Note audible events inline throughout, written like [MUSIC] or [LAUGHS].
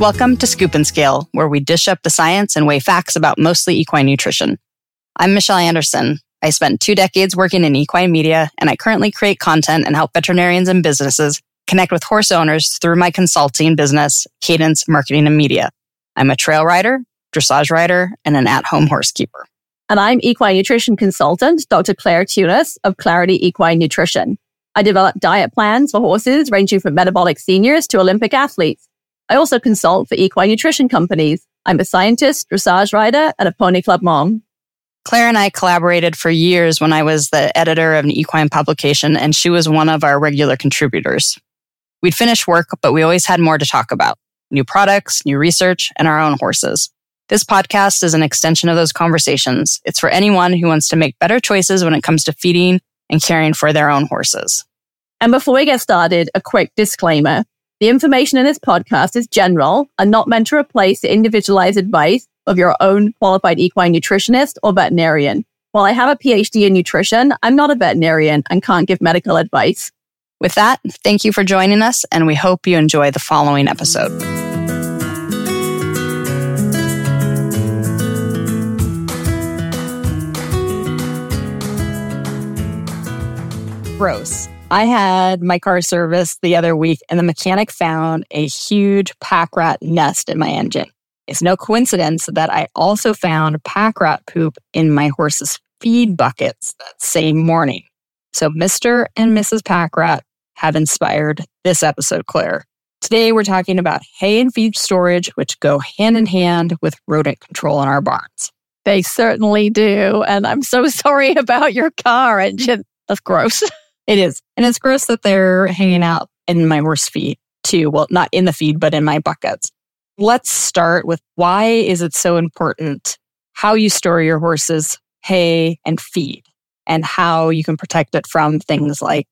Welcome to Scoop and Scale, where we dish up the science and weigh facts about mostly equine nutrition. I'm Michelle Anderson. I spent two decades working in equine media, and I currently create content and help veterinarians and businesses connect with horse owners through my consulting business, Cadence Marketing and Media. I'm a trail rider, dressage rider, and an at home horse keeper. And I'm equine nutrition consultant, Dr. Clair Thunes of Clarity Equine Nutrition. I develop diet plans for horses ranging from metabolic seniors to Olympic athletes. I also consult for equine nutrition companies. I'm a scientist, dressage rider, and a pony club mom. Clair and I collaborated for years when I was the editor of an equine publication, and she was one of our regular contributors. We'd finish work, but we always had more to talk about new products, new research, and our own horses. This podcast is an extension of those conversations. It's for anyone who wants to make better choices when it comes to feeding and caring for their own horses. And before we get started, a quick disclaimer. The information in this podcast is general and not meant to replace the individualized advice of your own qualified equine nutritionist or veterinarian. While I have a PhD in nutrition, I'm not a veterinarian and can't give medical advice. With that, thank you for joining us, and we hope you enjoy the following episode. Gross. I had my car serviced the other week, and the mechanic found a huge pack rat nest in my engine. It's no coincidence that I also found pack rat poop in my horse's feed buckets that same morning. So, Mr. and Mrs. Pack Rat have inspired this episode, Clair. Today, we're talking about hay and feed storage, which go hand in hand with rodent control in our barns. They certainly do. And I'm so [LAUGHS] sorry about your car engine. That's gross. [LAUGHS] It is. And it's gross that they're hanging out in my horse feed too. Well, not in the feed, but in my buckets. Let's start with why is it so important how you store your horses hay and feed and how you can protect it from things like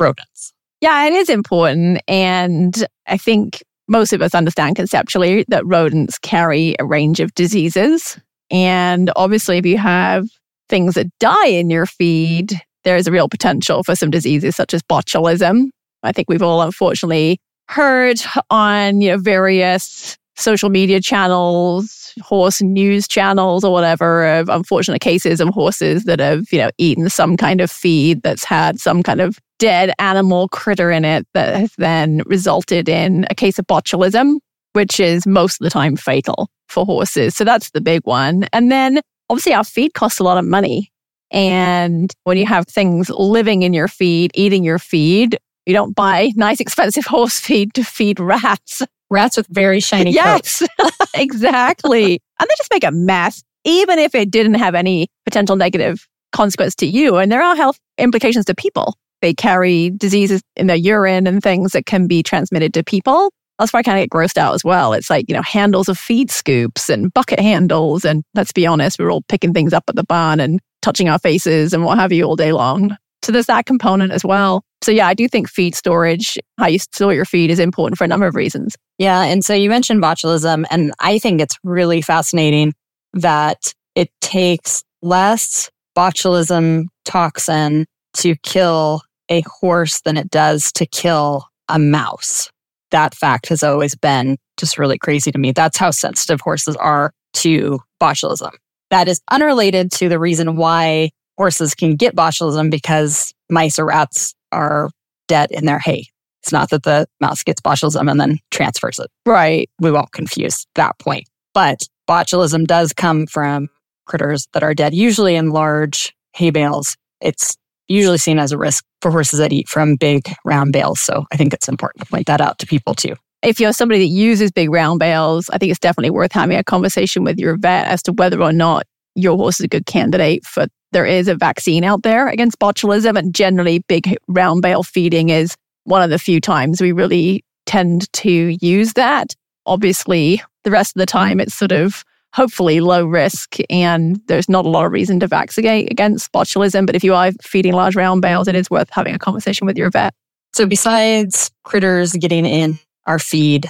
rodents. Yeah, it is important. And I think most of us understand conceptually that rodents carry a range of diseases. And obviously, if you have things that die in your feed, there is a real potential for some diseases such as botulism. I think we've all unfortunately heard on you know, various social media channels, horse news channels or whatever of unfortunate cases of horses that have, you know, eaten some kind of feed that's had some kind of dead animal critter in it that has then resulted in a case of botulism, which is most of the time fatal for horses. So that's the big one. And then obviously our feed costs a lot of money. And when you have things living in your feed, eating your feed, you don't buy nice, expensive horse feed to feed rats. Rats with very shiny yes, [LAUGHS] [LAUGHS] exactly. and they just make a mess, even if it didn't have any potential negative consequence to you. And there are health implications to people. They carry diseases in their urine and things that can be transmitted to people. That's why I kind of get grossed out as well. It's like, you know, handles of feed scoops and bucket handles. And let's be honest, we're all picking things up at the barn and touching our faces and what have you all day long. So there's that component as well. So yeah, I do think feed storage, how you store your feed is important for a number of reasons. Yeah. And so you mentioned botulism, and I think it's really fascinating that it takes less botulism toxin to kill a horse than it does to kill a mouse. That fact has always been just really crazy to me. That's how sensitive horses are to botulism that is unrelated to the reason why horses can get botulism because mice or rats are dead in their hay. It's not that the mouse gets botulism and then transfers it. Right. We won't confuse that point. But botulism does come from critters that are dead, usually in large hay bales. It's usually seen as a risk for horses that eat from big round bales. So I think it's important to point that out to people too if you're somebody that uses big round bales, I think it's definitely worth having a conversation with your vet as to whether or not your horse is a good candidate for. There is a vaccine out there against botulism, and generally, big round bale feeding is one of the few times we really tend to use that. Obviously, the rest of the time, it's sort of hopefully low risk and there's not a lot of reason to vaccinate against botulism. But if you are feeding large round bales, it is worth having a conversation with your vet. So, besides critters getting in our feed.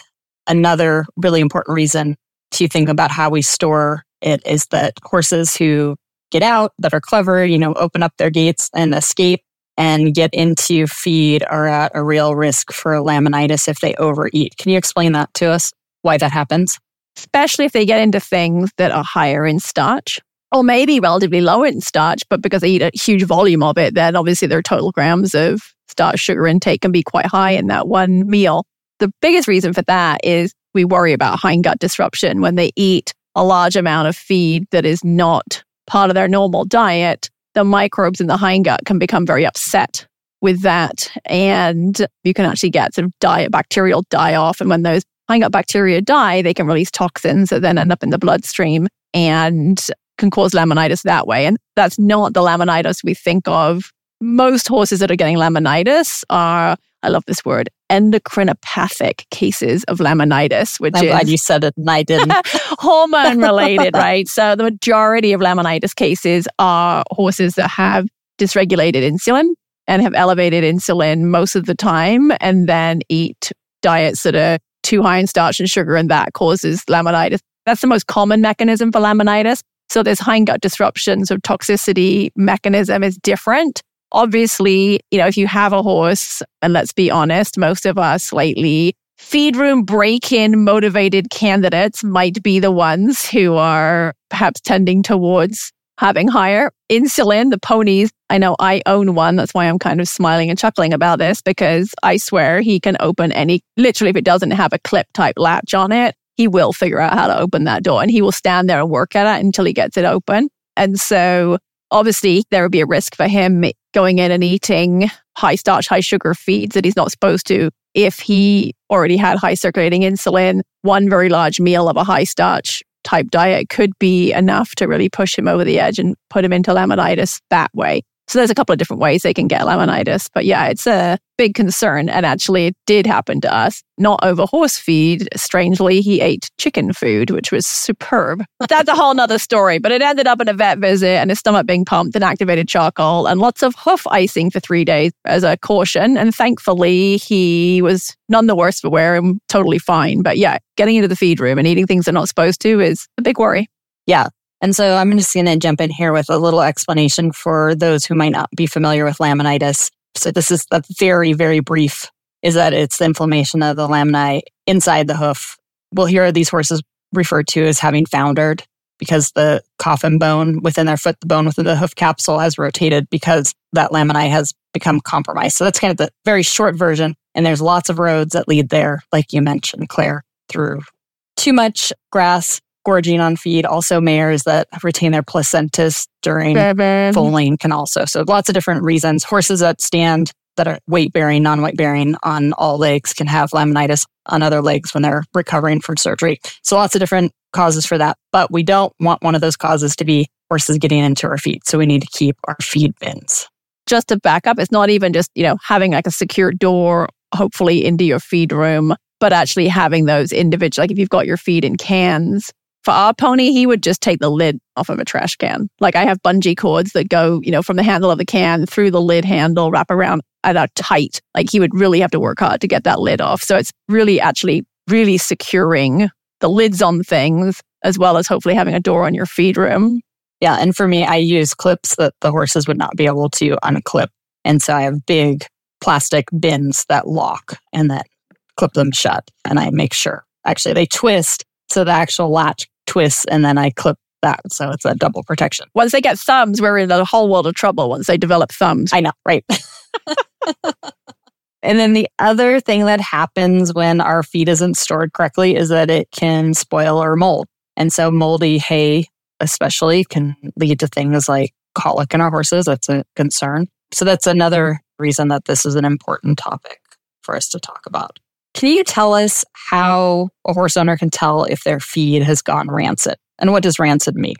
Another really important reason to think about how we store it is that horses who get out that are clever, you know, open up their gates and escape and get into feed are at a real risk for laminitis if they overeat. Can you explain that to us? why that happens? Especially if they get into things that are higher in starch or maybe relatively low in starch, but because they eat a huge volume of it, then obviously their total grams of starch sugar intake can be quite high in that one meal. The biggest reason for that is we worry about hindgut disruption when they eat a large amount of feed that is not part of their normal diet. The microbes in the hindgut can become very upset with that. And you can actually get sort of diet bacterial die off. And when those hindgut bacteria die, they can release toxins that then end up in the bloodstream and can cause laminitis that way. And that's not the laminitis we think of. Most horses that are getting laminitis are, I love this word, endocrinopathic cases of laminitis, which I'm is glad you said it and I didn't. [LAUGHS] hormone related, right? So the majority of laminitis cases are horses that have dysregulated insulin and have elevated insulin most of the time and then eat diets that are too high in starch and sugar and that causes laminitis. That's the most common mechanism for laminitis. So this hindgut disruption, so toxicity mechanism is different. Obviously, you know, if you have a horse, and let's be honest, most of us lately, feed room break in motivated candidates might be the ones who are perhaps tending towards having higher insulin. The ponies, I know I own one. That's why I'm kind of smiling and chuckling about this because I swear he can open any, literally, if it doesn't have a clip type latch on it, he will figure out how to open that door and he will stand there and work at it until he gets it open. And so obviously there would be a risk for him going in and eating high starch, high sugar feeds that he's not supposed to if he already had high circulating insulin. One very large meal of a high starch type diet could be enough to really push him over the edge and put him into laminitis that way. So there's a couple of different ways they can get laminitis. But yeah, it's a big concern. And actually, it did happen to us, not over horse feed. Strangely, he ate chicken food, which was superb. That's a whole nother story. But it ended up in a vet visit and his stomach being pumped and activated charcoal and lots of hoof icing for three days as a caution. And thankfully, he was none the worse for wear and totally fine. But yeah, getting into the feed room and eating things they're not supposed to is a big worry. Yeah. And so I'm just going to jump in here with a little explanation for those who might not be familiar with laminitis. So this is a very, very brief, is that it's the inflammation of the laminae inside the hoof. We'll hear these horses referred to as having foundered because the coffin bone within their foot, the bone within the hoof capsule has rotated because that laminae has become compromised. So that's kind of the very short version. And there's lots of roads that lead there, like you mentioned, Clair, through too much grass, gorging on feed. Also, mares that retain their placentas during foaling can also. So, lots of different reasons. Horses that stand that are weight bearing, non weight bearing on all legs can have laminitis on other legs when they're recovering from surgery. So, lots of different causes for that. But we don't want one of those causes to be horses getting into our feed. So, we need to keep our feed bins. Just to back up, it's not even just, you know, having like a secure door, hopefully into your feed room, but actually having those individual, like if you've got your feed in cans, for our pony, he would just take the lid off of a trash can. Like I have bungee cords that go, you know, from the handle of the can through the lid handle, wrap around at a tight. Like he would really have to work hard to get that lid off. So it's really actually really securing the lids on things as well as hopefully having a door on your feed room. Yeah. And for me, I use clips that the horses would not be able to unclip. And so I have big plastic bins that lock and that clip them shut. And I make sure actually they twist so the actual latch twists and then I clip that. So it's a double protection. Once they get thumbs, we're in a whole world of trouble once they develop thumbs. I know, right? [LAUGHS] and then the other thing that happens when our feed isn't stored correctly is that it can spoil or mold. And so moldy hay, especially, can lead to things like colic in our horses. That's a concern. So that's another reason that this is an important topic for us to talk about. Can you tell us how a horse owner can tell if their feed has gone rancid? And what does rancid mean?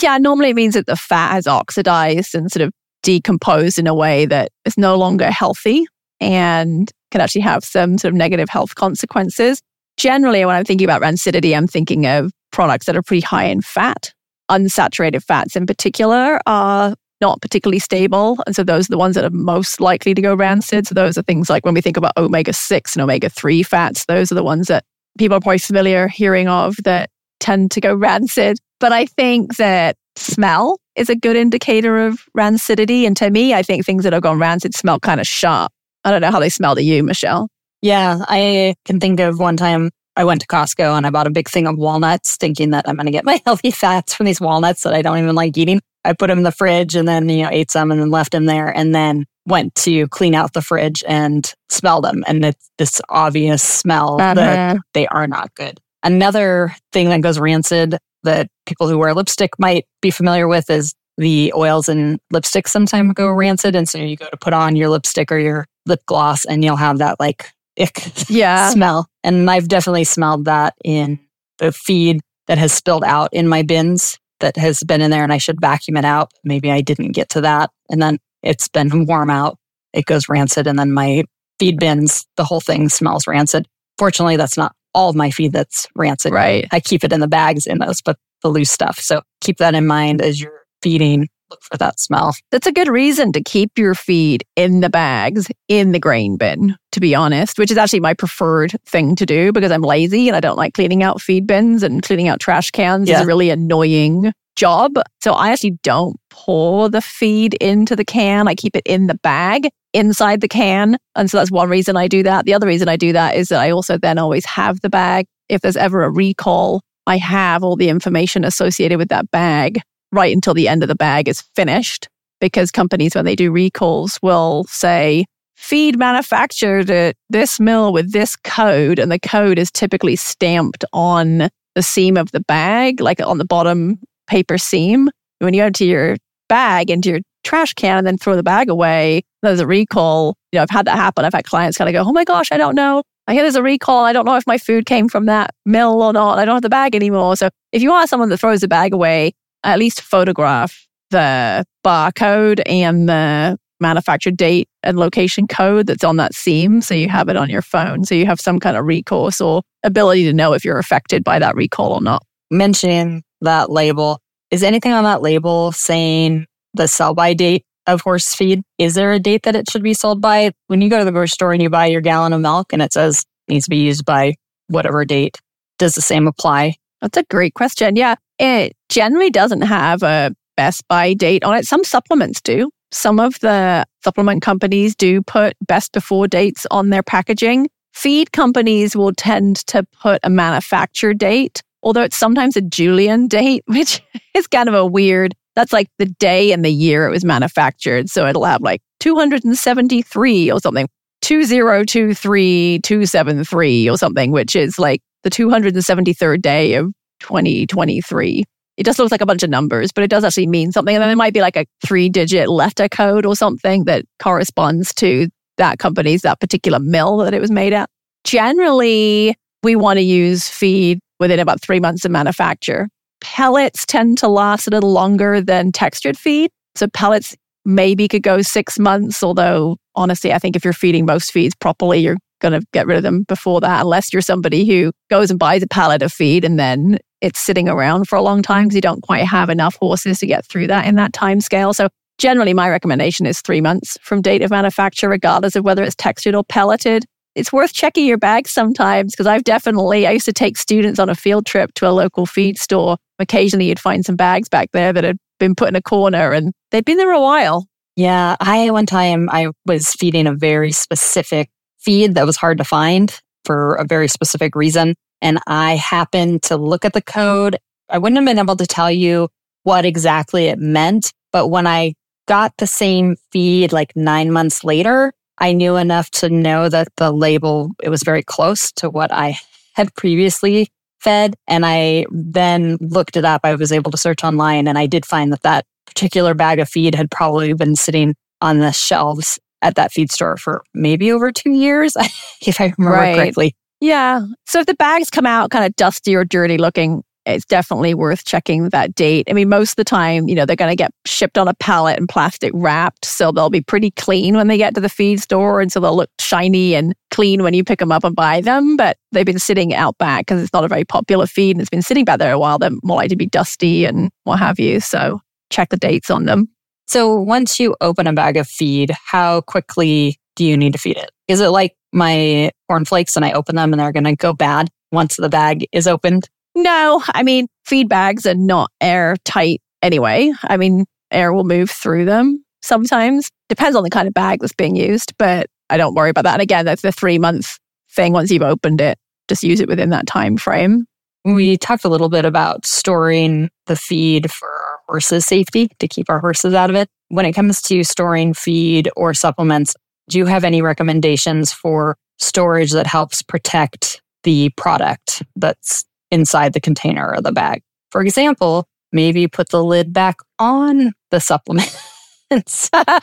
Yeah, normally it means that the fat has oxidized and sort of decomposed in a way that is no longer healthy and can actually have some sort of negative health consequences. Generally, when I'm thinking about rancidity, I'm thinking of products that are pretty high in fat. Unsaturated fats in particular are not particularly stable. And so those are the ones that are most likely to go rancid. So those are things like when we think about omega 6 and omega 3 fats, those are the ones that people are probably familiar hearing of that tend to go [LAUGHS] rancid. But I think that smell is a good indicator of rancidity. And to me, I think things that have gone rancid smell kind of sharp. I don't know how they smell to you, Michelle. Yeah, I can think of one time I went to Costco and I bought a big thing of walnuts thinking that I'm going to get my [LAUGHS] healthy fats from these walnuts that I don't even like eating. I put them in the fridge and then, you know, ate some and then left them there and then went to clean out the fridge and smelled them. And it's this obvious smell uh-huh. that they are not good. Another thing that goes rancid that people who wear lipstick might be familiar with is the oils and lipsticks sometimes go rancid. And so you go to put on your lipstick or your lip gloss and you'll have that like [LAUGHS] ick yeah. smell. And I've definitely smelled that in the feed that has spilled out in my bins that has been in there and I should vacuum it out. Maybe I didn't get to that. And then it's been warm out. It goes rancid. And then my feed bins, the whole thing smells rancid. Fortunately, that's not all of my feed that's rancid. Right. I keep it in the bags in those, but the loose stuff. So keep that in mind as you're feeding look for that smell. That's a good reason to keep your feed in the bags in the grain bin, to be honest, which is actually my preferred thing to do because I'm lazy and I don't like cleaning out feed bins and cleaning out trash cans yeah. is a really annoying job. So I actually don't pour the feed into the can. I keep it in the bag inside the can. And so that's one reason I do that. The other reason I do that is that I also then always have the bag. If there's ever a recall, I have all the information associated with that bag right until the end of the bag is finished because companies, when they do recalls, will say, feed manufactured at this mill with this code. And the code is typically stamped on the seam of the bag, like on the bottom paper seam. When you go empty your bag into your trash can and then throw the bag away, there's a recall. You know, I've had that happen. I've had clients kind of go, oh my gosh, I don't know. I hear there's a recall. I don't know if my food came from that mill or not. I don't have the bag anymore. So if you are someone that throws the bag away, at least photograph the barcode and the manufacture date and location code that's on that seam. So you have it on your phone. So you have some kind of recourse or ability to know if you're affected by that recall or not. Mentioning that label, is anything on that label saying the sell by date of horse feed? Is there a date that it should be sold by? When you go to the grocery store and you buy your gallon of milk and it says needs to be used by whatever date, does the same apply? That's a great question. Yeah. It generally doesn't have a best by date on it. Some supplements do. Some of the supplement companies do put best before dates on their packaging. Feed companies will tend to put a manufacture date, although it's sometimes a Julian date, [LAUGHS] which is kind of a weird, that's like the day and the year it was manufactured. So it'll have like 273 or something, 2023, 273 or something, which is like the 273rd day of 2023. It just looks like a bunch of numbers, but it does actually mean something. And then it might be like a three digit letter code or something that corresponds to that company's, that particular mill that it was made at. Generally, we want to use feed within about three months of manufacture. Pellets tend to last a little longer than textured feed. So pellets maybe could go six months, although honestly, I think if you're feeding most feeds properly, you're going to get rid of them before that, unless you're somebody who goes and buys a pallet of feed and then it's sitting around for a long time because you don't quite have enough horses to get through that in that time scale. So generally my recommendation is three months from date of manufacture, regardless of whether it's textured or pelleted. It's worth checking your bags sometimes because I've definitely, I used to take students on a field trip to a local feed store. Occasionally you'd find some bags back there that had been put in a corner and they'd been there a while. Yeah. I, one time I was feeding a very specific feed that was hard to find for a very specific reason and I happened to look at the code. I wouldn't have been able to tell you what exactly it meant, but when I got the same feed like nine months later, I knew enough to know that the label, it was very close to what I had previously fed. And I then looked it up. I was able to search online and I did find that that particular bag of feed had probably been sitting on the shelves at that feed store for maybe over two years, [LAUGHS] if I remember right. correctly. Yeah. So if the bags come out kind of dusty or dirty looking, it's definitely worth checking that date. I mean, most of the time, you know, they're going to get shipped on a pallet and plastic wrapped. So they'll be pretty clean when they get to the feed store. And so they'll look shiny and clean when you pick them up and buy them. But they've been sitting out back because it's not a very popular feed and it's been sitting back there a while. They're more likely to be dusty and what have you. So check the dates on them. So once you open a bag of feed, how quickly do you need to feed it? Is it like my cornflakes and I open them and they're going to go bad once the bag is opened? No, I mean, feed bags are not airtight anyway. I mean, air will move through them sometimes. Depends on the kind of bag that's being used, but I don't worry about that. And again, that's the three month thing once you've opened it. just use it within that time frame. We talked a little bit about storing the feed for horses' safety to keep our horses out of it. When it comes to storing feed or supplements, do you have any recommendations for storage that helps protect the product that's inside the container or the bag? For example, maybe put the lid back on the supplement [LAUGHS] to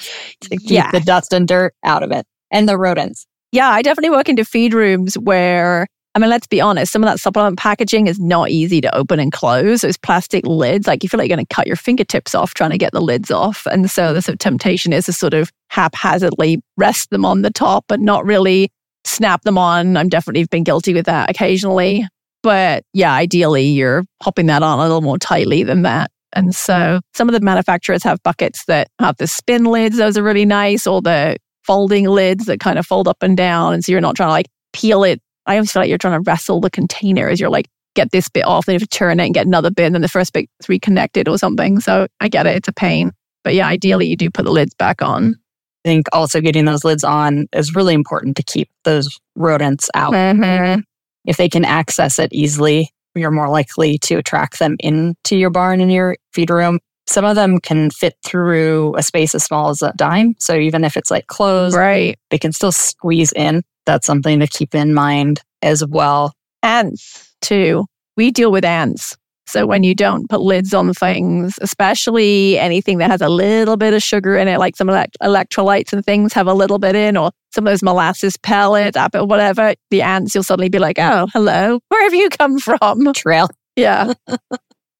keep Yeah. the dust and dirt out of it and the rodents. Yeah, I definitely work into feed rooms where, I mean, let's be honest, some of that supplement packaging is not easy to open and close. Those plastic lids, like you feel like you're going to cut your fingertips off trying to get the lids off. And so the sort of temptation is to sort of haphazardly rest them on the top and not really snap them on. I'm definitely been guilty with that occasionally. But yeah, ideally you're popping that on a little more tightly than that. And so some of the manufacturers have buckets that have the spin lids. Those are really nice, or the folding lids that kind of fold up and down. And so you're not trying to like peel it. I always feel like you're trying to wrestle the container as you're like, get this bit off, then you have to turn it and get another bit, and then the first bit's reconnected or something. So I get it. It's a pain. But yeah, ideally you do put the lids back on. I think also getting those lids on is really important to keep those rodents out. Mm-hmm. If they can access it easily, you're more likely to attract them into your barn and your feed room. Some of them can fit through a space as small as a dime. So even if it's like closed, Right. they can still squeeze in. That's something to keep in mind as well. ants too. We deal with ants. So when you don't put lids on things, especially anything that has a little bit of sugar in it, like some elect- electrolytes and things have a little bit in, or some of those molasses pellets, apple, whatever, the ants, you'll suddenly be like, oh, hello, where have you come from? Trail. Yeah. [LAUGHS]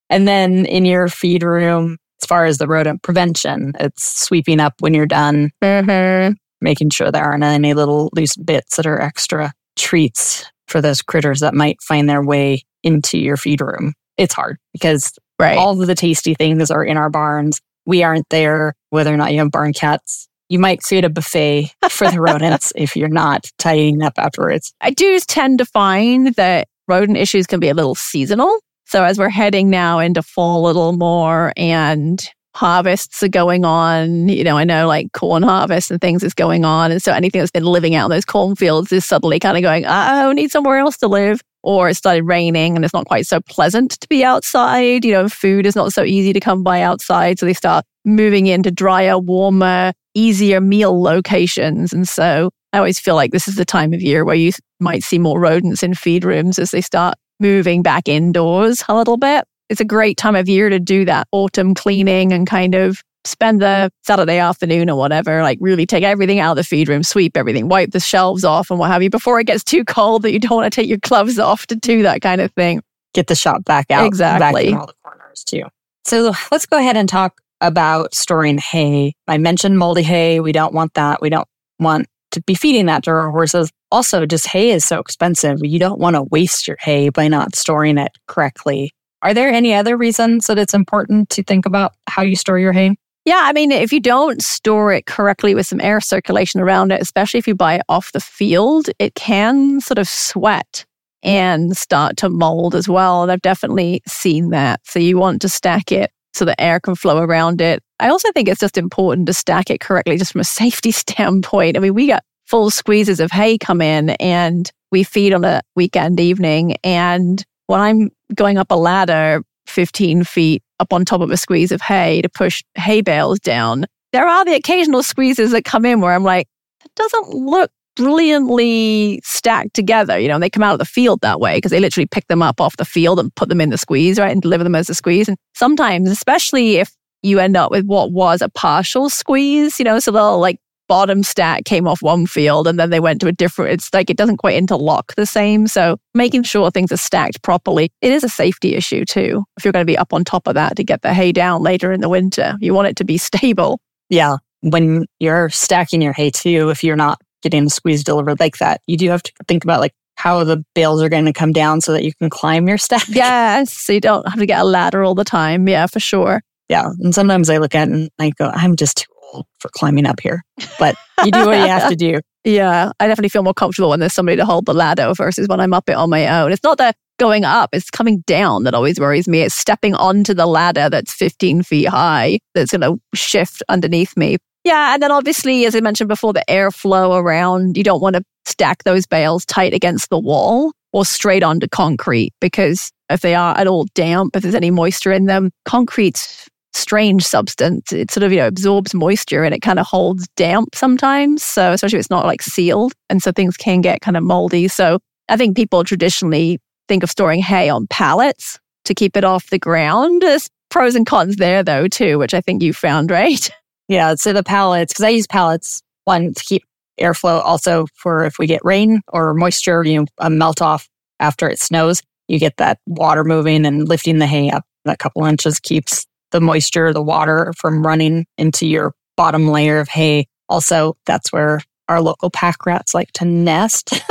And then in your feed room, as far as the rodent prevention, it's sweeping up when you're done, Mm-hmm. making sure there aren't any little loose bits that are extra treats for those critters that might find their way into your feed room. It's hard because Right. all of the tasty things are in our barns. We aren't there, whether or not you have barn cats. You might create a buffet for the rodents [LAUGHS] if you're not tidying up afterwards. I do tend to find that rodent issues can be a little seasonal. So as we're heading now into fall a little more and harvests are going on, you know, I know like corn harvest and things is going on. And so anything that's been living out in those cornfields is suddenly kind of going, oh, need somewhere else to live. Or it started raining and it's not quite so pleasant to be outside. You know, food is not so easy to come by outside. So they start moving into drier, warmer, easier meal locations. And so I always feel like this is the time of year where you might see more rodents in feed rooms as they start moving back indoors a little bit. It's a great time of year to do that autumn cleaning and kind of spend the Saturday afternoon or whatever, like really take everything out of the feed room, sweep everything, wipe the shelves off and what have you before it gets too cold that you don't want to take your gloves off to do that kind of thing. Get the shop back out. Exactly. Vacuum all the corners too. So let's go ahead and talk about storing hay. I mentioned moldy hay. We don't want that. We don't want to be feeding that to our horses. Also, just hay is so expensive. You don't want to waste your hay by not storing it correctly. Are there any other reasons that it's important to think about how you store your hay? Yeah, I mean, if you don't store it correctly with some air circulation around it, especially if you buy it off the field, it can sort of sweat and start to mold as well. And I've definitely seen that. So you want to stack it so the air can flow around it. I also think it's just important to stack it correctly just from a safety [LAUGHS] standpoint. I mean, we got full squeezes of hay come in and we feed on a weekend evening. And when I'm going up a ladder 15 feet up on top of a squeeze of hay to push hay bales down, there are the occasional squeezes that come in where I'm like, it doesn't look brilliantly stacked together. You know, they come out of the field that way because they literally pick them up off the field and put them in the squeeze, right? And deliver them as a squeeze. And sometimes, especially if you end up with what was a partial squeeze, you know, so they'll like bottom stack came off one field and then they went to a different, it's like it doesn't quite interlock the same. So making sure things are stacked properly, it is a safety issue too. If you're going to be up on top of that to get the hay down later in the winter, you want it to be [LAUGHS] stable. Yeah. When you're stacking your hay too, if you're not getting the squeeze delivered like that, you do have to think about like how the bales are going to come down so that you can climb your stack. Yes. So you don't have to get a ladder all the time. Yeah, for sure. Yeah. And sometimes I look at it and I go, I'm just too old for climbing up here. But you do what you have to do. [LAUGHS] Yeah, I definitely feel more comfortable when there's somebody to hold the ladder versus when I'm up it on my own. It's not the going up, it's coming down that always worries me. It's stepping onto the ladder that's 15 feet high that's going to shift underneath me. Yeah, and then obviously, as I mentioned before, the airflow around, you don't want to stack those bales tight against the wall or straight onto concrete because if they are at all damp, if there's any moisture in them, concrete's strange substance. It sort of, you know, absorbs moisture and it kind of holds damp sometimes. So especially if it's not like sealed. And so things can get kind of moldy. So I think people traditionally think of storing hay on pallets to keep it off the ground. There's pros and cons there though, too, which I think you found, right? [LAUGHS] Yeah. So the pallets, because I use pallets, one to keep airflow, also for if we get rain or moisture, you know, a melt off after it snows, you get that water moving and lifting the hay up. That couple inches keeps the moisture, the water from running into your bottom layer of hay. Also, that's where our local pack rats like to nest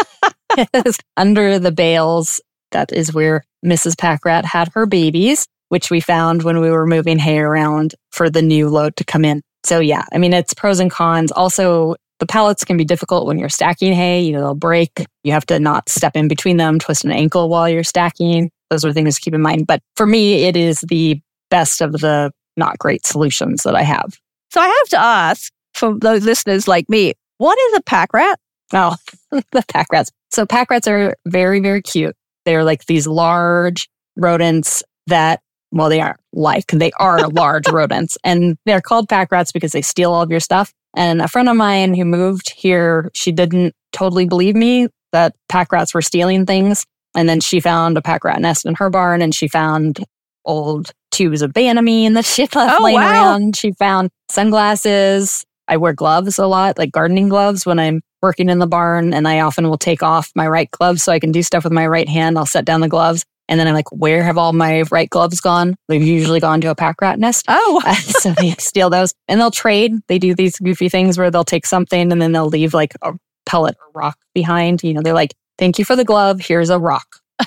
[LAUGHS] under the bales. That is where Mrs. Pack Rat had her babies, which we found when we were moving hay around for the new load to come in. So yeah, I mean, it's pros and cons. Also, the pallets can be difficult when you're stacking hay. You know, they'll break. You have to not step in between them, twist an ankle while you're stacking. Those are things to keep in mind. But for me, it is the best of the not great solutions that I have. So I have to ask for those listeners like me, what is a pack rat? Oh, [LAUGHS] the pack rats. So pack rats are very, very cute. They're like these large rodents that well, they aren't like, they are [LAUGHS] large rodents and they're called pack rats because they steal all of your stuff. And a friend of mine who moved here, she didn't totally believe me that pack rats were stealing things. And then she found a pack rat nest in her barn and she found old tubes of Banamine that she left [LAUGHS] oh, laying wow. around. She found sunglasses. I wear gloves a lot, like gardening gloves when I'm working in the barn. And I often will take off my right glove so I can do stuff with my right hand. I'll set down the gloves and then I'm like, where have all my right gloves gone? They've usually gone to a pack rat nest. Oh. [LAUGHS] so they steal those and they'll trade. They do these goofy things where they'll take something and then they'll leave like a pellet or rock behind. You know, they're like, thank you for the glove. Here's a rock. [LAUGHS]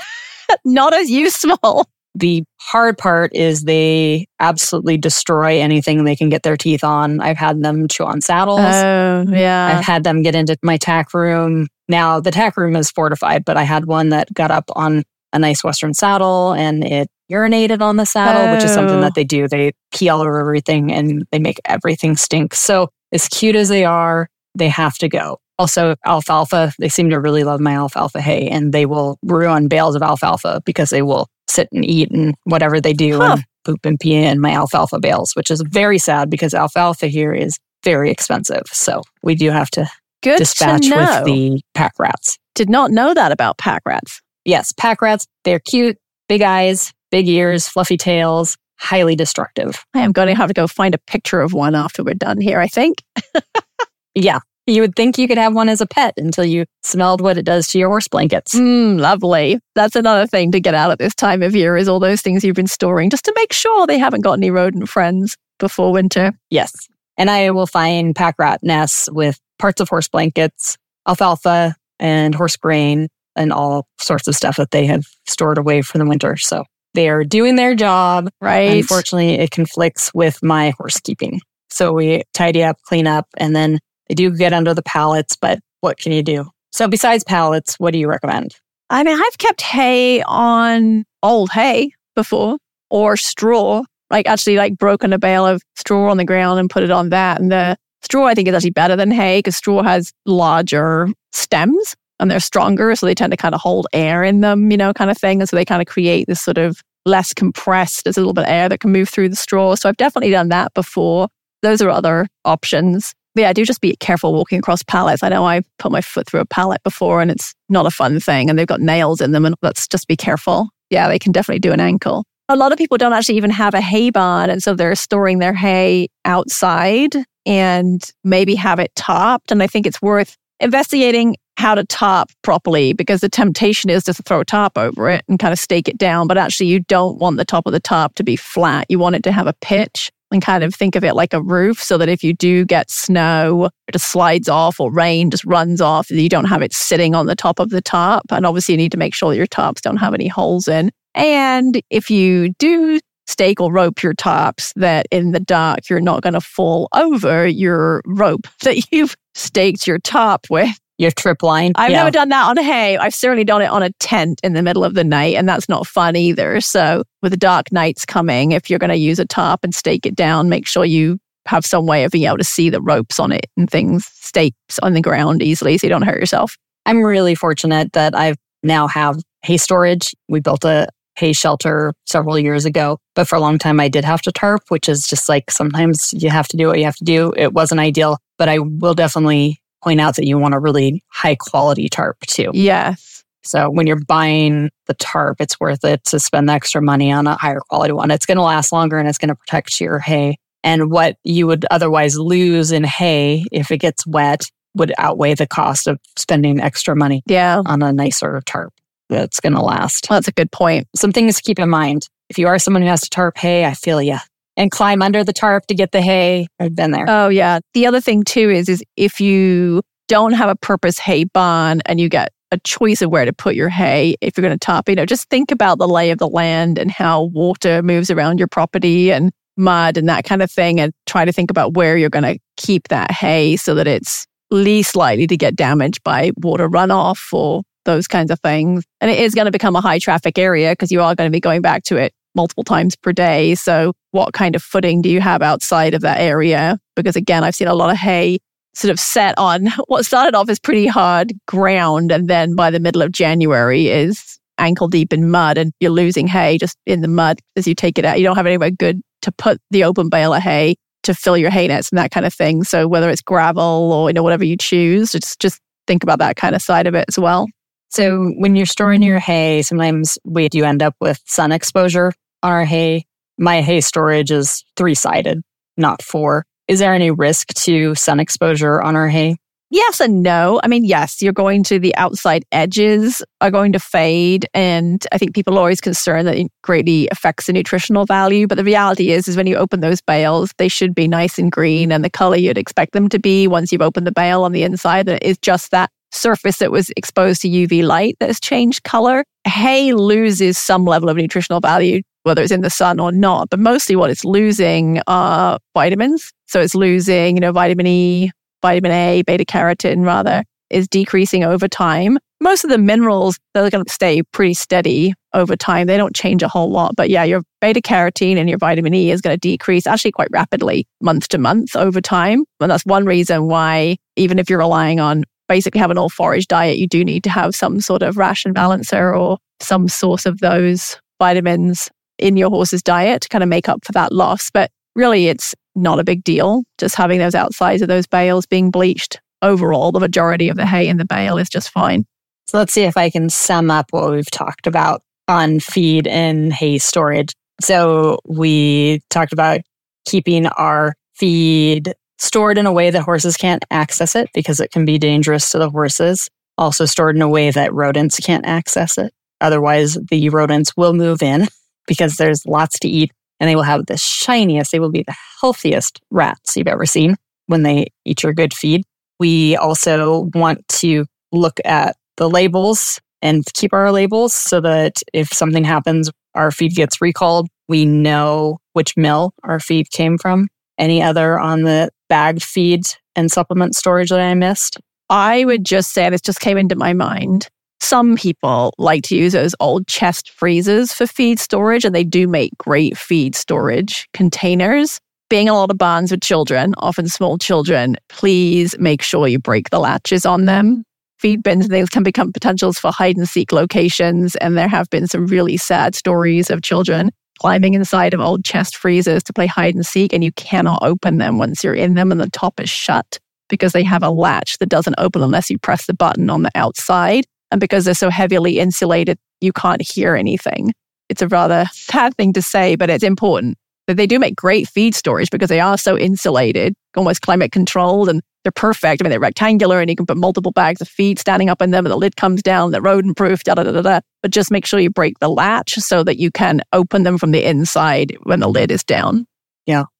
Not as useful. The hard part is they absolutely destroy anything they can get their teeth on. I've had them chew on saddles. Oh, yeah. I've had them get into my tack room. Now the tack room is fortified, but I had one that got up on a nice Western saddle and it urinated on the saddle, oh. which is something that oh. they do. They pee all over everything and they make everything stink. So, as cute as they are, they have to go. Also, alfalfa, they seem to really love my alfalfa hay and they will ruin bales of alfalfa because they will sit and eat and whatever they do huh. and poop and pee in my alfalfa bales, which is very sad because alfalfa here is very expensive. So, we do have to Good dispatch to with the pack rats. Did not know that about pack rats. Yes, pack rats, they're cute, big eyes, big ears, fluffy tails, highly destructive. I am going to have to go find a picture of one after we're done here, I think. [LAUGHS] yeah. You would think you could have one as a pet until you smelled what it does to your horse blankets. Mm, lovely. That's another thing to get out at this time of year is all those things you've been storing just to make sure they haven't got any rodent friends before winter. Yes. And I will find pack rat nests with parts of horse blankets, alfalfa, and horse grain and all sorts of stuff that they have stored away for the winter. So they are doing their job. Right. Unfortunately, it conflicts with my horse keeping. So we tidy up, clean up, and then they do get under the pallets, but what can you do? So besides pallets, what do you recommend? I mean, I've kept hay on old hay before or straw, like actually like broken a bale of straw on the ground and put it on that. And the straw, I think, is actually better than hay because straw has larger stems and they're stronger. So they tend to kind of hold air in them, you know, kind of thing. And so they kind of create this sort of less compressed, there's a little bit of air that can move through the straw. So I've definitely done that before. Those are other options. Yeah, do just be careful walking across pallets. I know I put my foot through a pallet before and it's not a fun thing. And they've got nails in them and let's just be careful. Yeah, they can definitely do an ankle. A lot of people don't actually even have a hay barn. And so they're storing their hay outside and maybe have it topped. And I think it's worth investigating how to top properly because the temptation is just to throw a top over it and kind of stake it down. But actually, you don't want the top of the top to be flat. You want it to have a pitch and kind of think of it like a roof so that if you do get snow, it just slides off or rain just runs off, you don't have it sitting on the top of the top. And obviously, you need to make sure your tops don't have any holes in. And if you do stake or rope your tops, that in the dark, you're not going to fall over your rope [LAUGHS] that you've staked your top with your trip line. I've yeah. never done that on hay. I've certainly done it on a tent in the middle of the night, and that's not fun either. So, with the dark nights coming, if you're going to use a top and stake it down, make sure you have some way of being able to see the ropes on it and things stakes on the ground easily so you don't hurt yourself. I'm really fortunate that I've now have hay storage. We built a hay shelter several years ago, but for a long time I did have to tarp, which is just like sometimes you have to do what you have to do. It wasn't ideal, but I will definitely point out that you want a really high quality tarp too. Yes. So when you're buying the tarp, it's worth it to spend the extra money on a higher quality one. It's going to last longer and it's going to protect your hay. And what you would otherwise lose in hay if it gets wet would outweigh the cost of spending extra money Yeah. on a nicer tarp that's going to last. Well, that's a good point. Some things to keep in mind. If you are someone who has to tarp hay, I feel you. And climb under the tarp to get the hay. I've been there. Oh yeah. The other thing too is is if you don't have a purpose hay barn and you get a choice of where to put your hay, if you're going to top, you know, just think about the lay of the land and how water moves around your property and mud and that kind of thing and try to think about where you're going to keep that hay so that it's least likely to get damaged by water runoff or those kinds of things. And it is going to become a high traffic area because you are going to be going back to it multiple times per day. So what kind of footing do you have outside of that area? Because again, I've seen a lot of hay sort of set on [LAUGHS] what started off as pretty hard ground. And then by the middle of January is ankle deep in mud and you're losing hay just in the mud as you take it out. You don't have anywhere good to put the open bale of hay to fill your hay nets and that kind of thing. So whether it's gravel or, you know, whatever you choose, just, just think about that kind of side of it as well. So when you're storing your hay, sometimes we do end up with sun exposure on our hay. My hay storage is three sided, not four. Is there any risk to sun exposure on our hay? Yes and no. I mean, yes, you're going to the outside edges are going to fade. And I think people are always concerned that it greatly affects the nutritional value. But the reality is, is when you open those bales, they should be nice and green and the color you'd expect them to be once you've opened the bale on the inside. That is just that surface that was exposed to UV light that has changed color. Hay loses some level of nutritional value, whether it's in the sun or not. But mostly what it's losing are vitamins. So it's losing, you know, vitamin E, vitamin A, beta carotene rather, is decreasing over time. Most of the minerals, they're going to stay pretty steady over time. They don't change a whole lot. But yeah, your beta carotene and your vitamin E is going to decrease actually quite rapidly month to month over time. And that's one reason why, even if you're relying on basically having all forage diet, you do need to have some sort of ration balancer or some source of those vitamins in your horse's diet to kind of make up for that loss. But really, it's not a big deal. Just having those outsides of those bales being bleached. Overall, the majority of the hay in the bale is just fine. So let's see if I can sum up what we've talked about on feed and hay storage. So we talked about keeping our feed stored in a way that horses can't access it because it can be dangerous to the horses. Also stored in a way that rodents can't access it. Otherwise, the rodents will move in [LAUGHS] because there's lots to eat and they will have the shiniest, they will be the healthiest rats you've ever seen when they eat your good feed. We also want to look at the labels and keep our labels so that if something happens, our feed gets recalled, we know which mill our feed came from. Any other on the bagged feed and supplement storage that I missed? I would just say this just came into my mind. Some people like to use those old chest freezers for feed storage, and they do make great feed storage containers. Being a lot of barns with children, often small children, please make sure you break the latches on them. Feed bins and things can become potentials for hide and seek locations, and there have been some really sad stories of children climbing inside of old chest freezers to play hide and seek, and you cannot open them once you're in them and the top is shut because they have a latch that doesn't open unless you press the button on the outside. And because they're so heavily insulated, you can't hear anything. It's a rather sad thing to say, but it's important that they do make great feed storage because they are so insulated, almost climate controlled, and they're perfect. I mean, they're rectangular and you can put multiple bags of feed standing up in them and the lid comes down, they're rodent proof, da da da da. But just make sure you break the latch so that you can open them from the inside when the lid is down.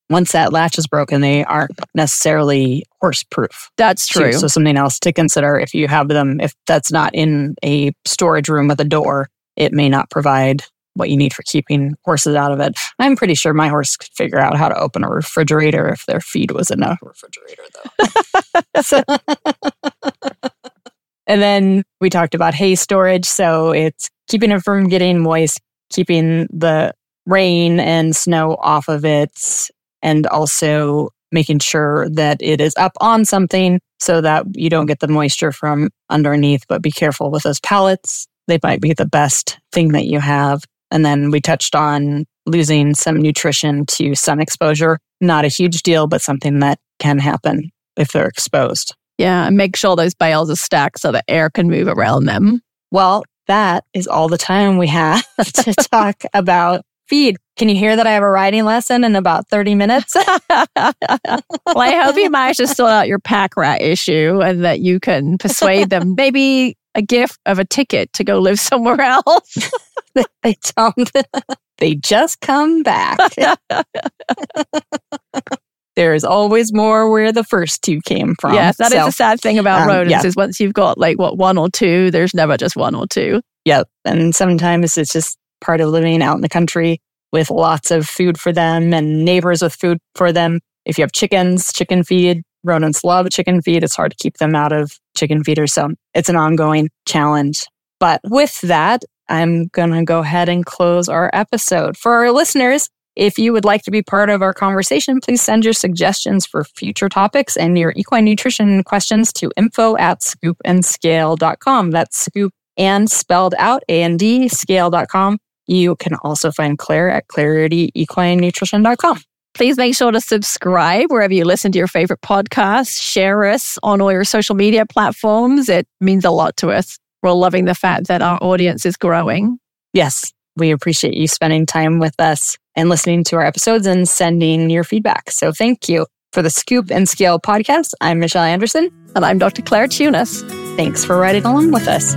Once that latch is broken, they aren't necessarily horse proof. That's true. So something else to consider if you have them, if that's not in a storage room with a door, it may not provide what you need for keeping horses out of it. I'm pretty sure my horse could figure out how to open a refrigerator if their feed was in a refrigerator, though. [LAUGHS] [LAUGHS] so, and then we talked about hay storage. So it's keeping it from getting moist, keeping the rain and snow off of it, and also making sure that it is up on something so that you don't get the moisture from underneath. But be careful with those pallets they might be the best thing that you have. And then we touched on losing some nutrition to sun exposure. Not a huge deal, but something that can happen if they're exposed. Yeah, and make sure those bales are stacked so the air can move around them. Well, that is all the time we have [LAUGHS] to talk about feed. Can you hear that I have a writing lesson in about 30 minutes? [LAUGHS] well, I hope you manage to sort out your pack rat issue and that you can persuade them maybe a gift of a ticket to go live somewhere else. [LAUGHS] [LAUGHS] they don't. they just come back. There's always more where the first two came from. Yes, that so, is the sad thing about um, rodents yeah. is once you've got like what one or two, there's never just one or two. Yep. And sometimes it's just part of living out in the country with lots of food for them and neighbors with food for them. If you have chickens, chicken feed, rodents love chicken feed. It's hard to keep them out of chicken feeders. So it's an ongoing challenge. But with that, I'm going to go ahead and close our episode. For our listeners, if you would like to be part of our conversation, please send your suggestions for future topics and your equine nutrition questions to info at scoopandscale.com. That's scoop and spelled out A and D scale.com. You can also find Clair at clarityequinenutrition.com. Please make sure to subscribe wherever you listen to your favorite podcasts. Share us on all your social media platforms. It means a lot to us. We're loving the fact that our audience is growing. Yes, we appreciate you spending time with us and listening to our episodes and sending your feedback. So thank you. For the Scoop and Scale podcast, I'm Michelle Anderson. And I'm Dr. Clair Thunes. Thanks for riding along with us.